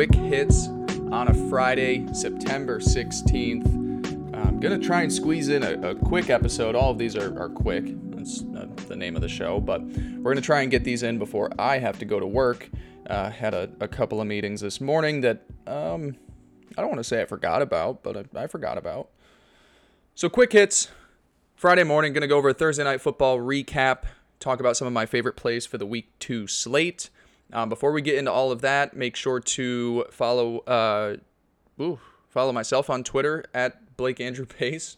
quick hits on a Friday, September 16th. I'm going to try and squeeze in a, a, quick episode. All of these are, are quick. That's uh, the name of the show. But we're going to try and get these in before I have to go to work. Uh, had a, a, couple of meetings this morning that um, I don't want to say I forgot about, but I, I forgot about. So, quick hits. Friday morning, going to go over a Thursday night football recap, talk about some of my favorite plays for the week two slate. Um, before we get into all of that, make sure to follow uh, ooh, follow myself on Twitter at Blake Andrew Pace.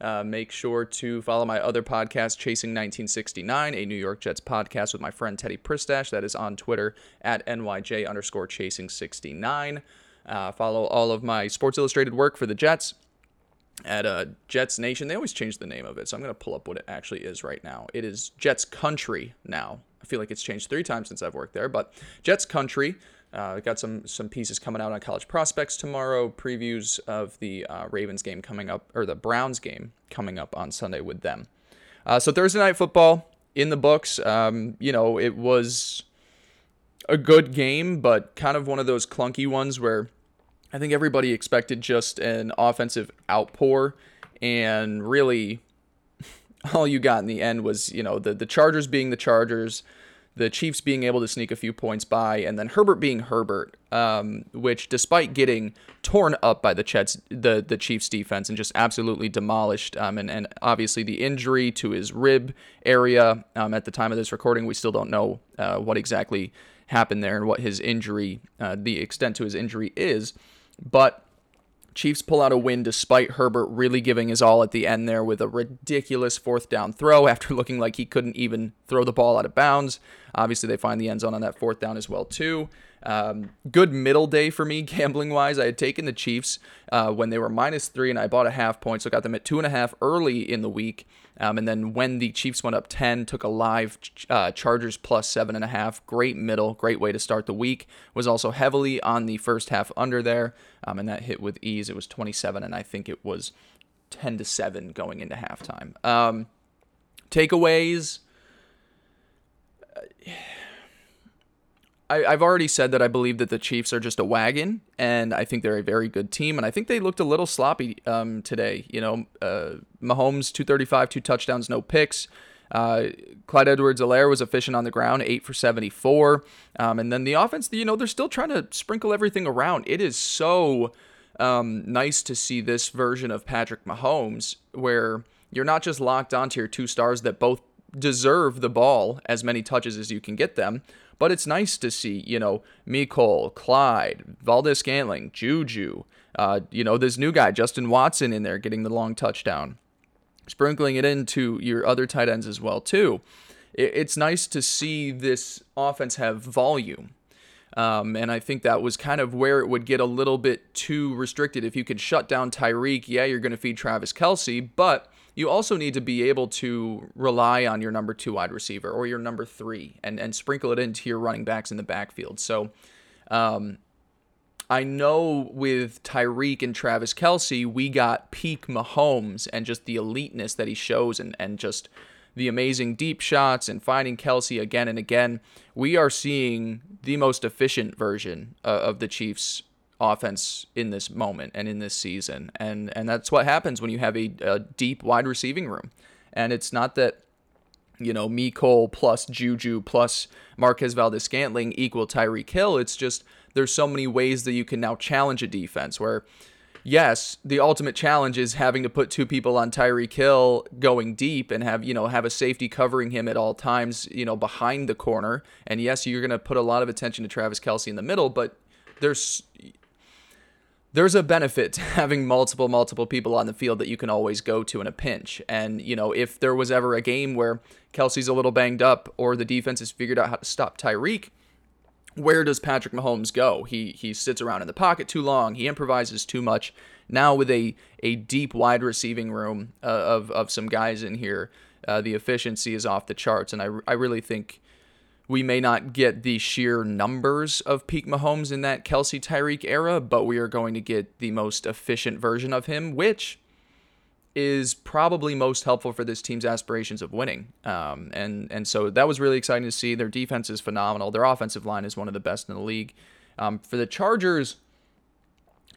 Uh, make sure to follow my other podcast, Chasing 1969, a New York Jets podcast with my friend Teddy Pristash. That is on Twitter at NYJ underscore chasing 69. Uh, follow all of my Sports Illustrated work for the Jets at uh, Jets Nation. They always change the name of it, so I'm going to pull up what it actually is right now. It is Jets Country now. I feel like it's changed three times since I've worked there, but Jets Country. Uh, got some some pieces coming out on college prospects tomorrow. Previews of the uh, Ravens game coming up, or the Browns game coming up on Sunday with them. Uh, so Thursday night football in the books. Um, you know, it was a good game, but kind of one of those clunky ones where I think everybody expected just an offensive outpour, and really all you got in the end was, you know, the, the Chargers being the Chargers, the Chiefs being able to sneak a few points by, and then Herbert being Herbert, um, which despite getting torn up by the Jets, the the Chiefs defense and just absolutely demolished, um, and and obviously the injury to his rib area um, at the time of this recording, we still don't know uh, what exactly happened there and what his injury, uh, the extent to his injury is, but Chiefs pull out a win despite Herbert really giving his all at the end there with a ridiculous fourth down throw after looking like he couldn't even throw the ball out of bounds. Obviously, they find the end zone on that fourth down as well too. Um, good middle day for me gambling wise. I had taken the Chiefs uh, when they were minus three, and I bought a half point, so got them at two and a half early in the week. Um, and then when the Chiefs went up 10, took a live uh, Chargers plus seven and a half. Great middle, great way to start the week. Was also heavily on the first half under there, um, and that hit with ease. It was 27, and I think it was 10 to 7 going into halftime. Um, takeaways. I, have already said that I believe that the Chiefs are just a wagon, and I think they're a very good team. And I think they looked a little sloppy um, today. You know, uh, Mahomes 235, two touchdowns, no picks. Uh, Clyde Edwards-Helaire was efficient on the ground, eight for 74. Um, and then the offense, you know, they're still trying to sprinkle everything around. It is so um, nice to see this version of Patrick Mahomes where you're not just locked onto your two stars that both deserve the ball as many touches as you can get them, but it's nice to see, you know, Mecole, Clyde, Valdes Scantling, Juju, uh, you know, this new guy, Justin Watson, in there getting the long touchdown, sprinkling it into your other tight ends as well, too. It's nice to see this offense have volume. Um, and I think that was kind of where it would get a little bit too restricted. If you could shut down Tyreek, yeah, you're going to feed Travis Kelce, but you also need to be able to rely on your number two wide receiver or your number three and, and sprinkle it into your running backs in the backfield. So um, I know with Tyreek and Travis Kelce, we got peak Mahomes and just the eliteness that he shows and, and just the amazing deep shots and finding Kelce again and again. We are seeing the most efficient version uh, of the Chiefs offense in this moment and in this season. And and that's what happens when you have a, a deep wide receiving room. And it's not that you know, Mecole plus Juju plus Marquez Valdes-Scantling equal Tyreek Hill. It's just there's so many ways that you can now challenge a defense where yes, the ultimate challenge is having to put two people on Tyreek Hill going deep and have, you know, have a safety covering him at all times, you know, behind the corner. And yes, you're going to put a lot of attention to Travis Kelce in the middle, but there's there's a benefit to having multiple multiple people on the field that you can always go to in a pinch. And you know if there was ever a game where kelce's a little banged up or the defense has figured out how to stop tyreek where does patrick mahomes go? He he sits around in the pocket too long. He improvises too much. Now with a a deep wide receiving room uh, of of some guys in here uh, the efficiency is off the charts. And i, I really think we may not get the sheer numbers of peak Mahomes in that Kelce Tyreek era, but we are going to get the most efficient version of him, which is probably most helpful for this team's aspirations of winning. Um, and and so that was really exciting to see. Their defense is phenomenal. Their offensive line is one of the best in the league. Um, for the Chargers,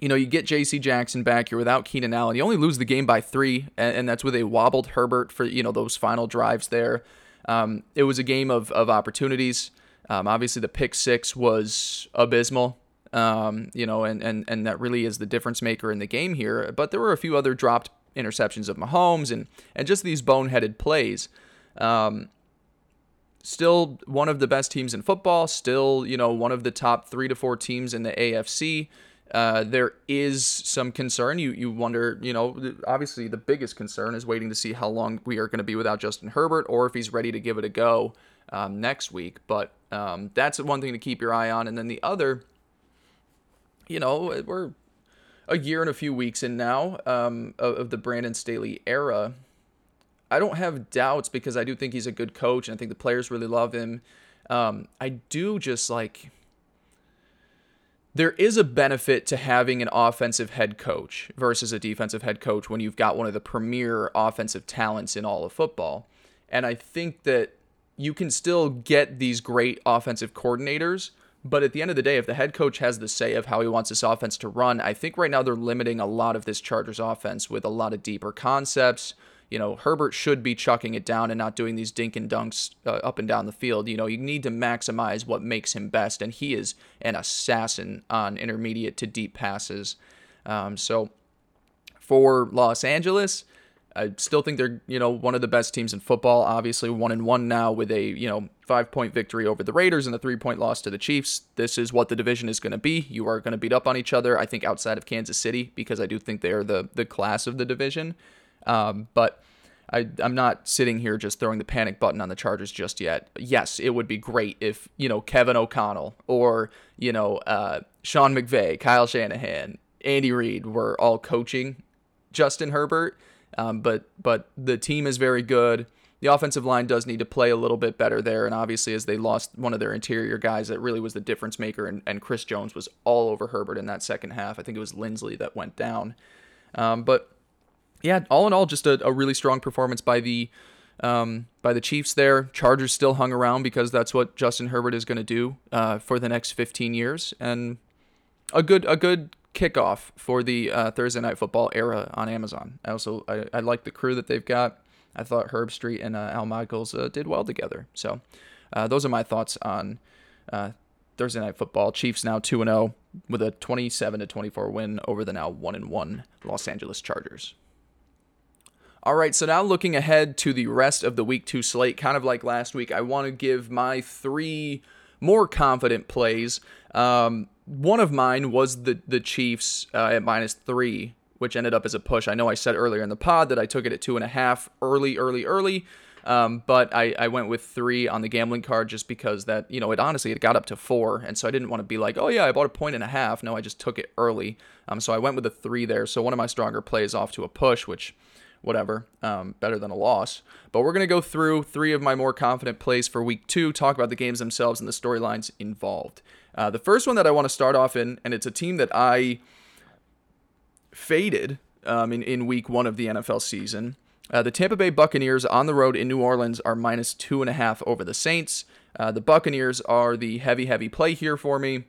you know, you get J.C. Jackson back. You're without Keenan Allen. You only lose the game by three, and, and that's with a wobbled Herbert for you know those final drives there. Um, it was a game of of opportunities. Um, obviously, the pick six was abysmal. Um, you know, and, and and that really is the difference maker in the game here. But there were a few other dropped interceptions of Mahomes and and just these boneheaded plays. Um, still one of the best teams in football. Still, you know, one of the top three to four teams in the AFC. Uh, there is some concern. You you wonder, you know, obviously the biggest concern is waiting to see how long we are going to be without Justin Herbert, or if he's ready to give it a go um, next week. But um, that's one thing to keep your eye on. And then the other, you know, we're a year and a few weeks in now um, of, of the Brandon Staley era. I don't have doubts because I do think he's a good coach and I think the players really love him. Um, I do just like there is a benefit to having an offensive head coach versus a defensive head coach when you've got one of the premier offensive talents in all of football. And I think that you can still get these great offensive coordinators, but at the end of the day, if the head coach has the say of how he wants this offense to run, I think right now they're limiting a lot of this Chargers offense with a lot of deeper concepts, you know, Herbert should be chucking it down and not doing these dink and dunks uh, up and down the field. You know, you need to maximize what makes him best, and he is an assassin on intermediate to deep passes. Um, so for Los Angeles, I still think they're you know one of the best teams in football. Obviously, one and one now with a you know five point victory over the Raiders and a three point loss to the Chiefs. This is what the division is going to be. You are going to beat up on each other. I think outside of Kansas City because I do think they are the the class of the division. Um, but I, I'm not sitting here just throwing the panic button on the Chargers just yet. Yes, it would be great if, you know, Kevin O'Connell or, you know, uh, Sean McVay, Kyle Shanahan, Andy Reid were all coaching Justin Herbert. Um, but but the team is very good. The offensive line does need to play a little bit better there, and obviously, as they lost one of their interior guys, that really was the difference maker. And, and Chris Jones was all over Herbert in that second half. I think it was Linsley that went down. Um, but yeah, all in all, just a, a really strong performance by the um, by the Chiefs there. Chargers still hung around because that's what Justin Herbert is going to do uh, for the next 15 years, and a good a good kickoff for the uh, Thursday night football era on Amazon. I also I, I like the crew that they've got. I thought Herbstreit and uh, Al Michaels uh, did well together. So uh, those are my thoughts on uh, Thursday night football. Chiefs now two and zero oh with a 27 to 24 win over the now one and one Los Angeles Chargers. All right, so now looking ahead to the rest of the week two slate, kind of like last week, I want to give my three more confident plays. Um, one of mine was the the Chiefs uh, at minus three, which ended up as a push. I know I said earlier in the pod that I took it at two and a half early, early, early. Um, but I, I went with three on the gambling card just because that, you know, it honestly, it got up to four. And so I didn't want to be like, oh, yeah, I bought a point and a half. No, I just took it early. Um, so I went with a three there. So one of my stronger plays off to a push, which whatever, um, better than a loss. But we're going to go through three of my more confident plays for week two, talk about the games themselves and the storylines involved. Uh, the first one that I want to start off in, and it's a team that I faded um, in, in week one of the NFL season. Uh, the Tampa Bay Buccaneers on the road in New Orleans are minus two and a half over the Saints. Uh, the Buccaneers are the heavy, heavy play here for me.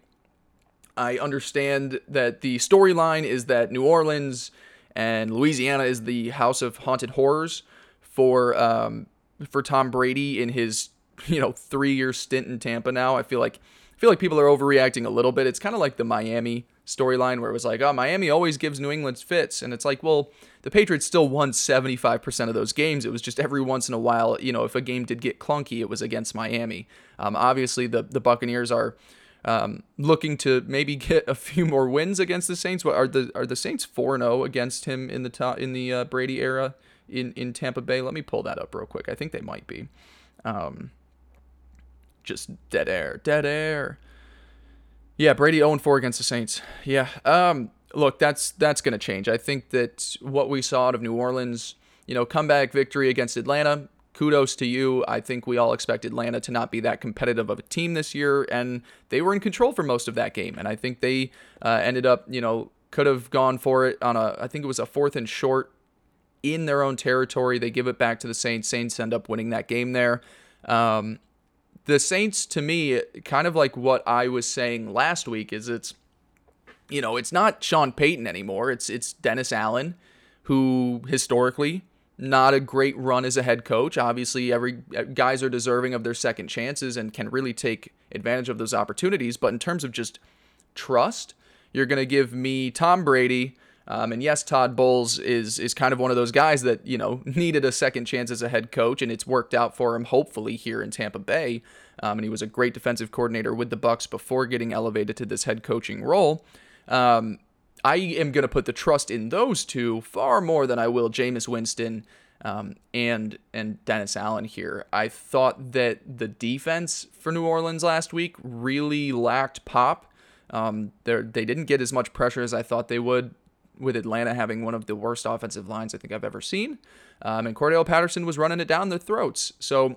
I understand that the storyline is that New Orleans and Louisiana is the house of haunted horrors for um, for Tom Brady in his you know three year stint in Tampa. Now I feel like I feel like people are overreacting a little bit. It's kind of like the Miami storyline where it was like, oh, Miami always gives New England fits, and it's like, well, the Patriots still won 75% of those games. It was just every once in a while, you know, if a game did get clunky, it was against Miami. Um, obviously, the the Buccaneers are um, looking to maybe get a few more wins against the Saints. What are the are the Saints four zero oh against him in the top, in the uh, Brady era in in Tampa Bay? Let me pull that up real quick. I think they might be. Um, just dead air, dead air. Yeah, Brady 0 4 against the Saints. Yeah. Um, look, that's that's going to change. I think that what we saw out of New Orleans, you know, comeback victory against Atlanta, kudos to you. I think we all expect Atlanta to not be that competitive of a team this year, and they were in control for most of that game. And I think they uh, ended up, you know, could have gone for it on a, I think it was a fourth and short in their own territory. They give it back to the Saints. Saints end up winning that game there. Um, the Saints, to me, kind of like what I was saying last week, is it's, you know, it's not Sean Payton anymore. It's it's Dennis Allen, who historically not a great run as a head coach. Obviously, every guys are deserving of their second chances and can really take advantage of those opportunities. But in terms of just trust, you're going to give me Tom Brady. Um, and yes, Todd Bowles is is kind of one of those guys that you know needed a second chance as a head coach, and it's worked out for him. Hopefully here in Tampa Bay, um, and he was a great defensive coordinator with the Bucs before getting elevated to this head coaching role. Um, I am going to put the trust in those two far more than I will Jameis Winston um, and and Dennis Allen here. I thought that the defense for New Orleans last week really lacked pop. Um, they didn't get as much pressure as I thought they would, with Atlanta having one of the worst offensive lines I think I've ever seen. Um, and Cordarrelle Patterson was running it down their throats. So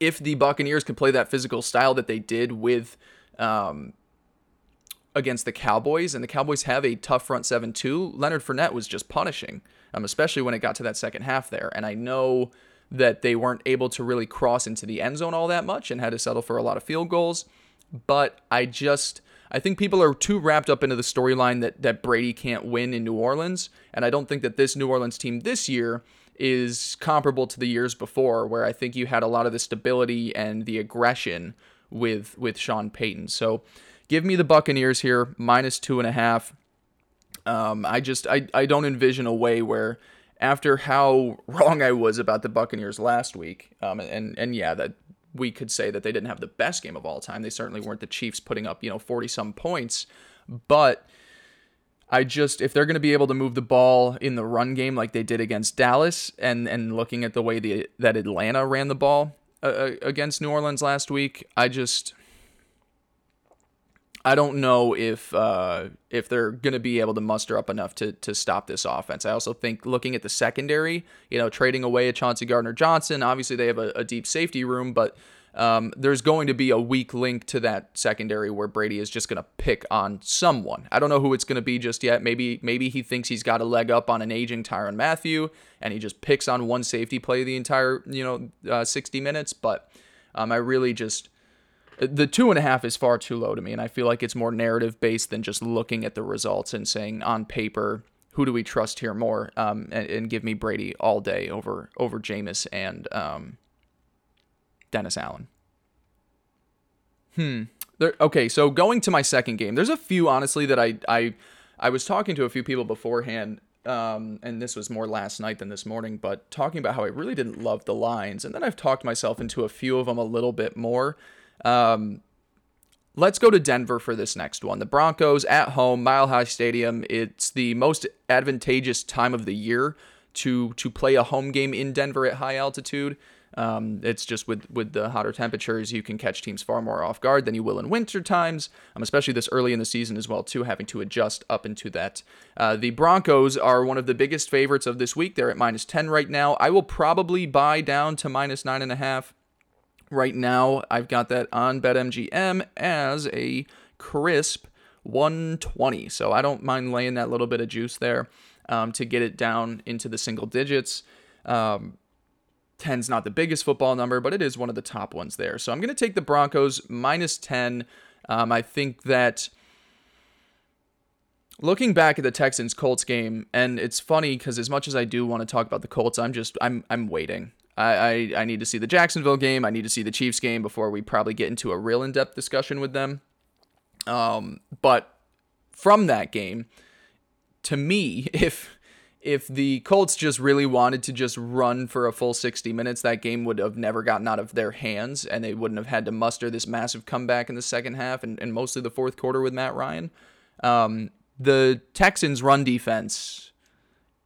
if the Buccaneers can play that physical style that they did with um, against the Cowboys, and the Cowboys have a tough front seven too. Leonard Fournette was just punishing, um, especially when it got to that second half there. And I know that they weren't able to really cross into the end zone all that much and had to settle for a lot of field goals. But I just I think people are too wrapped up into the storyline that that Brady can't win in New Orleans, and I don't think that this New Orleans team this year is comparable to the years before, where I think you had a lot of the stability and the aggression with with Sean Payton. So Give me the Buccaneers here, minus two and a half. Um, I just I, I don't envision a way where after how wrong I was about the Buccaneers last week, um, and and yeah, that we could say that they didn't have the best game of all time. They certainly weren't the Chiefs putting up you know forty some points, but I just if they're going to be able to move the ball in the run game like they did against Dallas, and and looking at the way the that Atlanta ran the ball uh, uh against New Orleans last week, I just I don't know if uh, if they're going to be able to muster up enough to to stop this offense. I also think looking at the secondary, you know, trading away a Chauncey Gardner Johnson, obviously they have a, a deep safety room, but um, there's going to be a weak link to that secondary where Brady is just going to pick on someone. I don't know who it's going to be just yet. Maybe maybe he thinks he's got a leg up on an aging Tyrann Mathieu, and he just picks on one safety play the entire you know uh, 60 minutes. But um, I really just the two and a half is far too low to me, and I feel like it's more narrative based than just looking at the results and saying on paper who do we trust here more, um, and, and, give me Brady all day over over Jameis and um, Dennis Allen. Hmm. There, okay, so going to my second game, there's a few honestly that I I I was talking to a few people beforehand um, and this was more last night than this morning, but talking about how I really didn't love the lines. And then I've talked myself into a few of them a little bit more. Um, let's go to Denver for this next one. The Broncos at home, Mile High Stadium. It's the most advantageous time of the year to to play a home game in Denver at high altitude. Um, it's just with with the hotter temperatures, you can catch teams far more off guard than you will in winter times, um, especially this early in the season as well too, having to adjust up into that. Uh, the Broncos are one of the biggest favorites of this week. They're at minus ten right now. I will probably buy down to minus nine and a half. Right now, I've got that on BetMGM as a crisp 120. So I don't mind laying that little bit of juice there um, to get it down into the single digits. Um, 10's not the biggest football number, but it is one of the top ones there. So I'm going to take the Broncos minus 10. Um, I think that looking back at the Texans Colts game, and it's funny because as much as I do want to talk about the Colts, I'm just I'm I'm waiting. I, I, I need to see the Jacksonville game. I need to see the Chiefs game before we probably get into a real in depth discussion with them. Um, but from that game, to me, if if the Colts just really wanted to just run for a full 60 minutes, that game would have never gotten out of their hands, and they wouldn't have had to muster this massive comeback in the second half and, and mostly the fourth quarter with Matt Ryan. Um, the Texans' run defense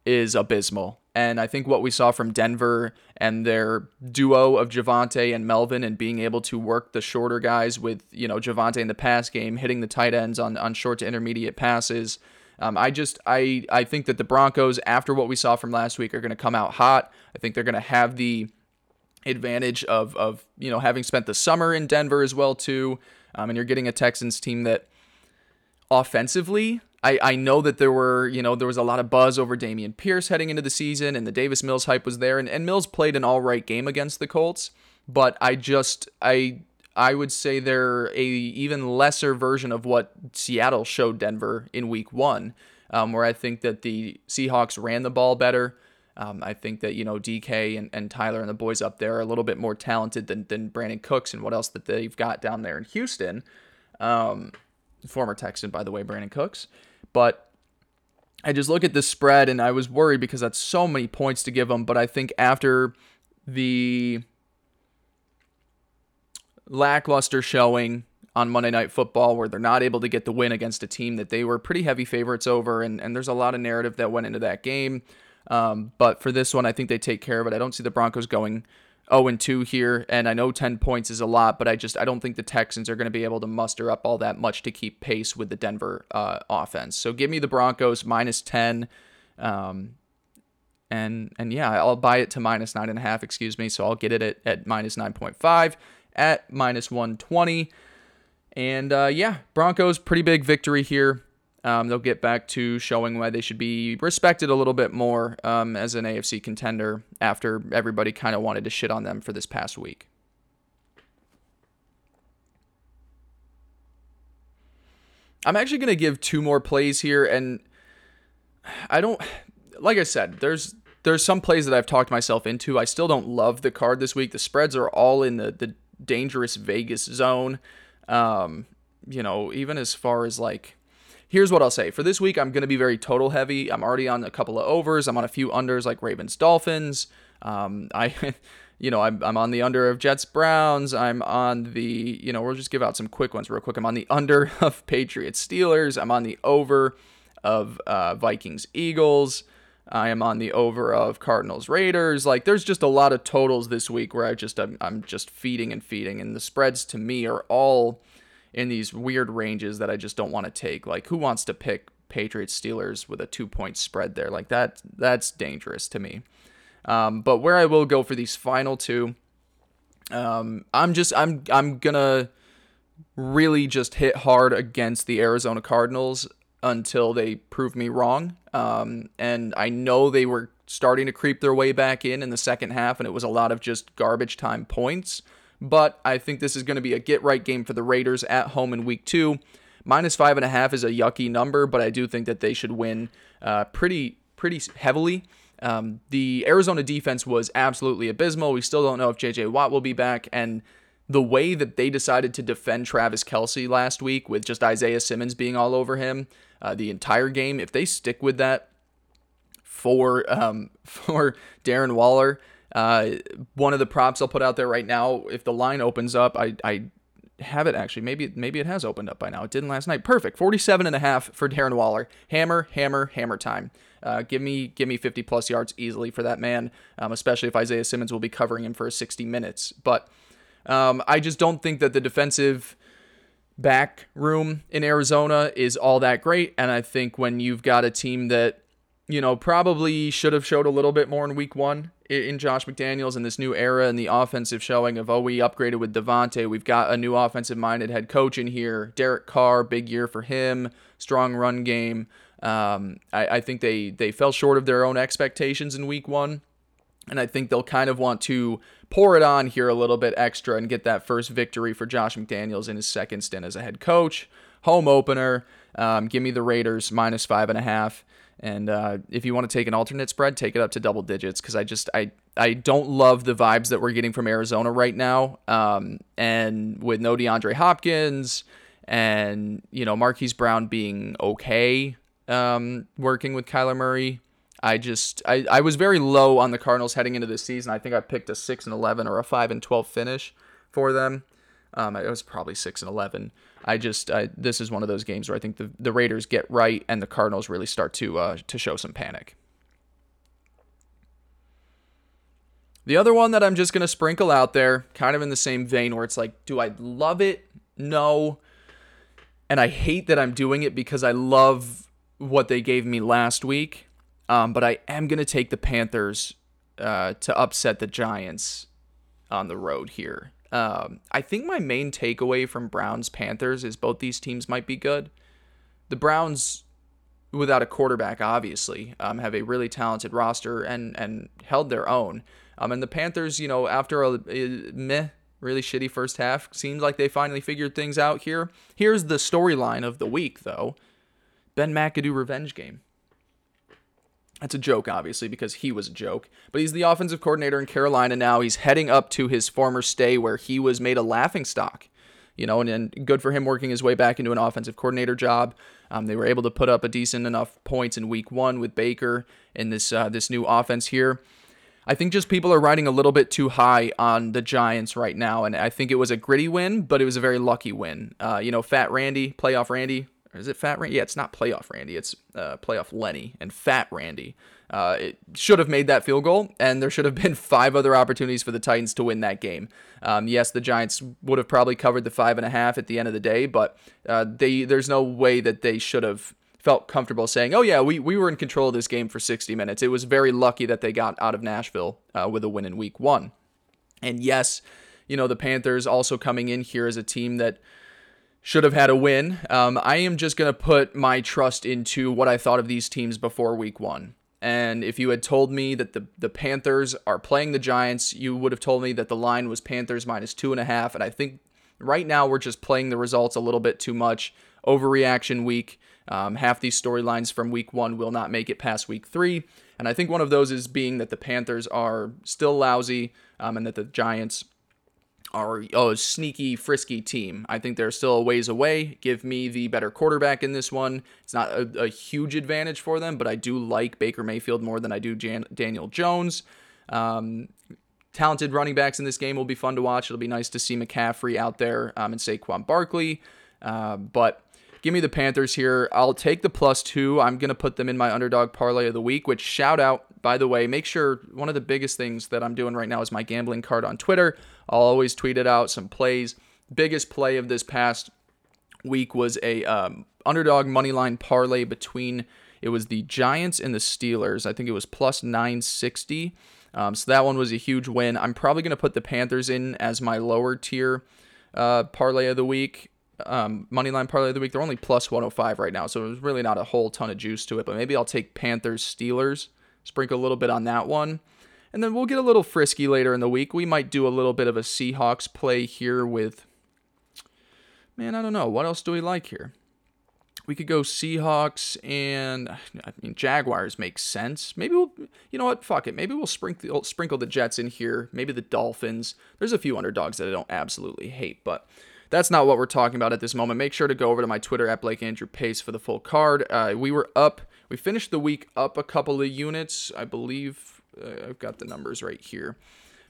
is abysmal. And I think what we saw from Denver and their duo of Javonte and Melvin and being able to work the shorter guys with, you know, Javonte in the pass game, hitting the tight ends on, on short to intermediate passes. Um, I just I I think that the Broncos, after what we saw from last week, are going to come out hot. I think they're going to have the advantage of of you know having spent the summer in Denver as well too. Um, and you're getting a Texans team that offensively I, I know that there were, you know, there was a lot of buzz over Dameon Pierce heading into the season, and the Davis Mills hype was there, and, and Mills played an all right game against the Colts, but I just I I would say they're a even lesser version of what Seattle showed Denver in Week One, um, where I think that the Seahawks ran the ball better. Um, I think that you know DK and, and Tyler and the boys up there are a little bit more talented than than Brandin Cooks and what else that they've got down there in Houston. Um, former Texan, by the way, Brandin Cooks, but I just look at the spread and I was worried because that's so many points to give them. But I think after the lackluster showing on Monday Night Football where they're not able to get the win against a team that they were pretty heavy favorites over, and, and there's a lot of narrative that went into that game. Um, but for this one, I think they take care of it. I don't see the Broncos going 0 and 2 here, and I know 10 points is a lot, but I just I don't think the Texans are going to be able to muster up all that much to keep pace with the Denver uh, offense. So give me the Broncos minus 10, um, and and yeah, I'll buy it to minus nine and a half. Excuse me, so I'll get it at, at minus 9.5 at minus 120. And uh, yeah, Broncos pretty big victory here. Um, they'll get back to showing why they should be respected a little bit more um, as an AFC contender after everybody kind of wanted to shit on them for this past week. I'm actually going to give two more plays here, and I don't, like I said, there's there's some plays that I've talked myself into. I still don't love the card this week. The spreads are all in the the dangerous Vegas zone. Um, you know, even as far as like here's what I'll say. For this week, I'm going to be very total heavy. I'm already on a couple of overs. I'm on a few unders like Ravens Dolphins. Um, I, you know, I'm, I'm on the under of Jets Browns. I'm on the, you know, we'll just give out some quick ones real quick. I'm on the under of Patriots Steelers. I'm on the over of uh, Vikings Eagles. I am on the over of Cardinals Raiders. Like there's just a lot of totals this week where I just I'm, I'm just feeding and feeding and the spreads to me are all in these weird ranges that I just don't want to take. Like, who wants to pick Patriots Steelers with a two point spread there? Like that, that's dangerous to me. Um, but where I will go for these final two, um, I'm just I'm I'm gonna really just hit hard against the Arizona Cardinals until they prove me wrong. Um, and I know they were starting to creep their way back in in the second half, and it was a lot of just garbage time points but I think this is going to be a get right game for the Raiders at home in week two. Minus five and a half is a yucky number, but I do think that they should win uh, pretty pretty heavily. Um, the Arizona defense was absolutely abysmal. We still don't know if JJ Watt will be back, and the way that they decided to defend Travis Kelce last week with just Isaiah Simmons being all over him uh, the entire game, if they stick with that for um, for Darren Waller, uh, one of the props I'll put out there right now, if the line opens up, I, I have it actually. Maybe maybe it has opened up by now. It didn't last night. Perfect. 47 and a half for Darren Waller. Hammer, hammer, hammer time. Uh, give me give me 50 plus yards easily for that man, um, especially if Isaiah Simmons will be covering him for 60 minutes. But um, I just don't think that the defensive back room in Arizona is all that great. And I think when you've got a team that you know probably should have showed a little bit more in week one in Josh McDaniels and this new era and the offensive showing of oh we upgraded with Davante, we've got a new offensive minded head coach in here, Derek Carr, big year for him, strong run game. Um, I, I think they they fell short of their own expectations in week one, and I think they'll kind of want to pour it on here a little bit extra and get that first victory for Josh McDaniels in his second stint as a head coach. Home opener, um, give me the Raiders minus five and a half. And uh, if you want to take an alternate spread, take it up to double digits because I just I I don't love the vibes that we're getting from Arizona right now. Um, and with no DeAndre Hopkins and you know Marquise Brown being okay, um, working with Kyler Murray, I just I, I was very low on the Cardinals heading into this season. I think I picked a six and eleven or a five and twelve finish for them. Um, it was probably six and eleven. I just this is one of those games where I think the, the Raiders get right and the Cardinals really start to uh, to show some panic. The other one that I'm just gonna sprinkle out there, kind of in the same vein, where it's like, do I love it? No. And I hate that I'm doing it because I love what they gave me last week. Um, but I am gonna take the Panthers uh, to upset the Giants on the road here. Um, I think my main takeaway from Browns Panthers is both these teams might be good. The Browns, without a quarterback, obviously, um, have a really talented roster and and held their own. Um, and the Panthers, you know, after a, a meh Really shitty first half. Seems like they finally figured things out here. Here's the storyline of the week, though Ben McAdoo revenge game. That's a joke, obviously, because he was a joke. But he's the offensive coordinator in Carolina now. He's heading up to his former stay where he was made a laughing stock. You know, and, and good for him working his way back into an offensive coordinator job. Um, they were able to put up a decent enough points in week one with Baker in this uh, this new offense here. I think just people are riding a little bit too high on the Giants right now, and I think it was a gritty win, but it was a very lucky win. Uh, you know, Fat Randy, playoff Randy, is it Fat Randy? Yeah, it's not playoff Randy. It's uh, playoff Lenny and Fat Randy. Uh, it should have made that field goal, and there should have been five other opportunities for the Titans to win that game. Um, yes, the Giants would have probably covered the five and a half at the end of the day, but uh, they there's no way that they should have felt comfortable saying, "Oh yeah, we we were in control of this game for 60 minutes." It was very lucky that they got out of Nashville uh, with a win in Week One, and yes, you know the Panthers also coming in here as a team that should have had a win. Um, I am just going to put my trust into what I thought of these teams before week one. And if you had told me that the, the Panthers are playing the Giants, you would have told me that the line was Panthers minus two and a half. And I think right now we're just playing the results a little bit too much. Overreaction week. Um, half these storylines from week one will not make it past week three. And I think one of those is being that the Panthers are still lousy um, and that the Giants are a sneaky, frisky team. I think they're still a ways away. Give me the better quarterback in this one. It's not a, a huge advantage for them, but I do like Baker Mayfield more than I do Jan- Daniel Jones. Um, talented running backs in this game will be fun to watch. It'll be nice to see McCaffrey out there um, and Saquon Barkley. Uh, but give me the Panthers here. I'll take the plus two. I'm going to put them in my underdog parlay of the week, which shout out by the way, make sure one of the biggest things that I'm doing right now is my gambling card on Twitter. I'll always tweet it out, some plays. Biggest play of this past week was a um, underdog money line parlay between it was the Giants and the Steelers. I think it was plus 960. Um, so that one was a huge win. I'm probably going to put the Panthers in as my lower tier uh, parlay of the week. Um, money line parlay of the week. They're only plus 105 right now, so there's really not a whole ton of juice to it. But maybe I'll take Panthers Steelers sprinkle a little bit on that one. And then we'll get a little frisky later in the week. We might do a little bit of a Seahawks play here with. Man, I don't know. What else do we like here? We could go Seahawks and I mean Jaguars makes sense. Maybe we'll, you know what? Fuck it. Maybe we'll sprinkle sprinkle the Jets in here. Maybe the Dolphins. There's a few underdogs that I don't absolutely hate, but that's not what we're talking about at this moment. Make sure to go over to my Twitter at Blake Andrew Pace for the full card. Uh, we were up we finished the week up a couple of units. I believe uh, I've got the numbers right here.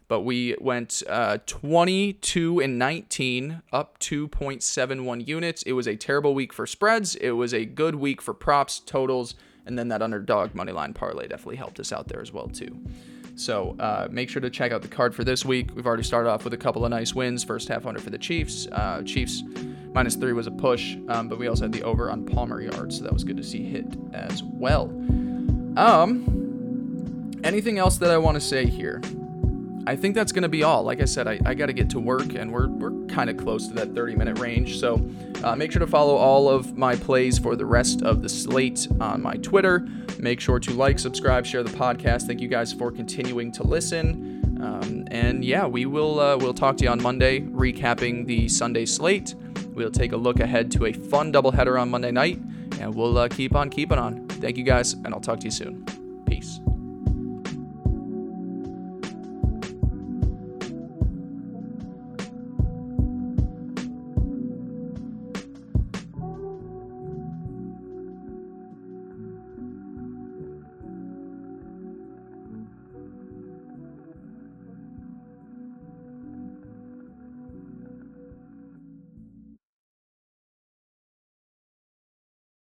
But we went uh, 22 and 19, up 2.71 units. It was a terrible week for spreads. It was a good week for props, totals, and then that underdog money line parlay definitely helped us out there as well too. So uh, make sure to check out the card for this week. We've already started off with a couple of nice wins. First half under for the Chiefs. Uh, Chiefs minus three was a push, um, but we also had the over on Palmer yards, so that was good to see hit as well. Um, anything else that I want to say here? I think that's going to be all. Like I said, I, I got to get to work, and we're, we're kind of close to that 30 minute range. So uh, make sure to follow all of my plays for the rest of the slate on my Twitter. Make sure to like, subscribe, share the podcast. Thank you guys for continuing to listen. Um, and yeah, we will uh, we'll talk to you on Monday, recapping the Sunday slate. We'll take a look ahead to a fun doubleheader on Monday night, and we'll uh, keep on keeping on. Thank you guys, and I'll talk to you soon. Peace.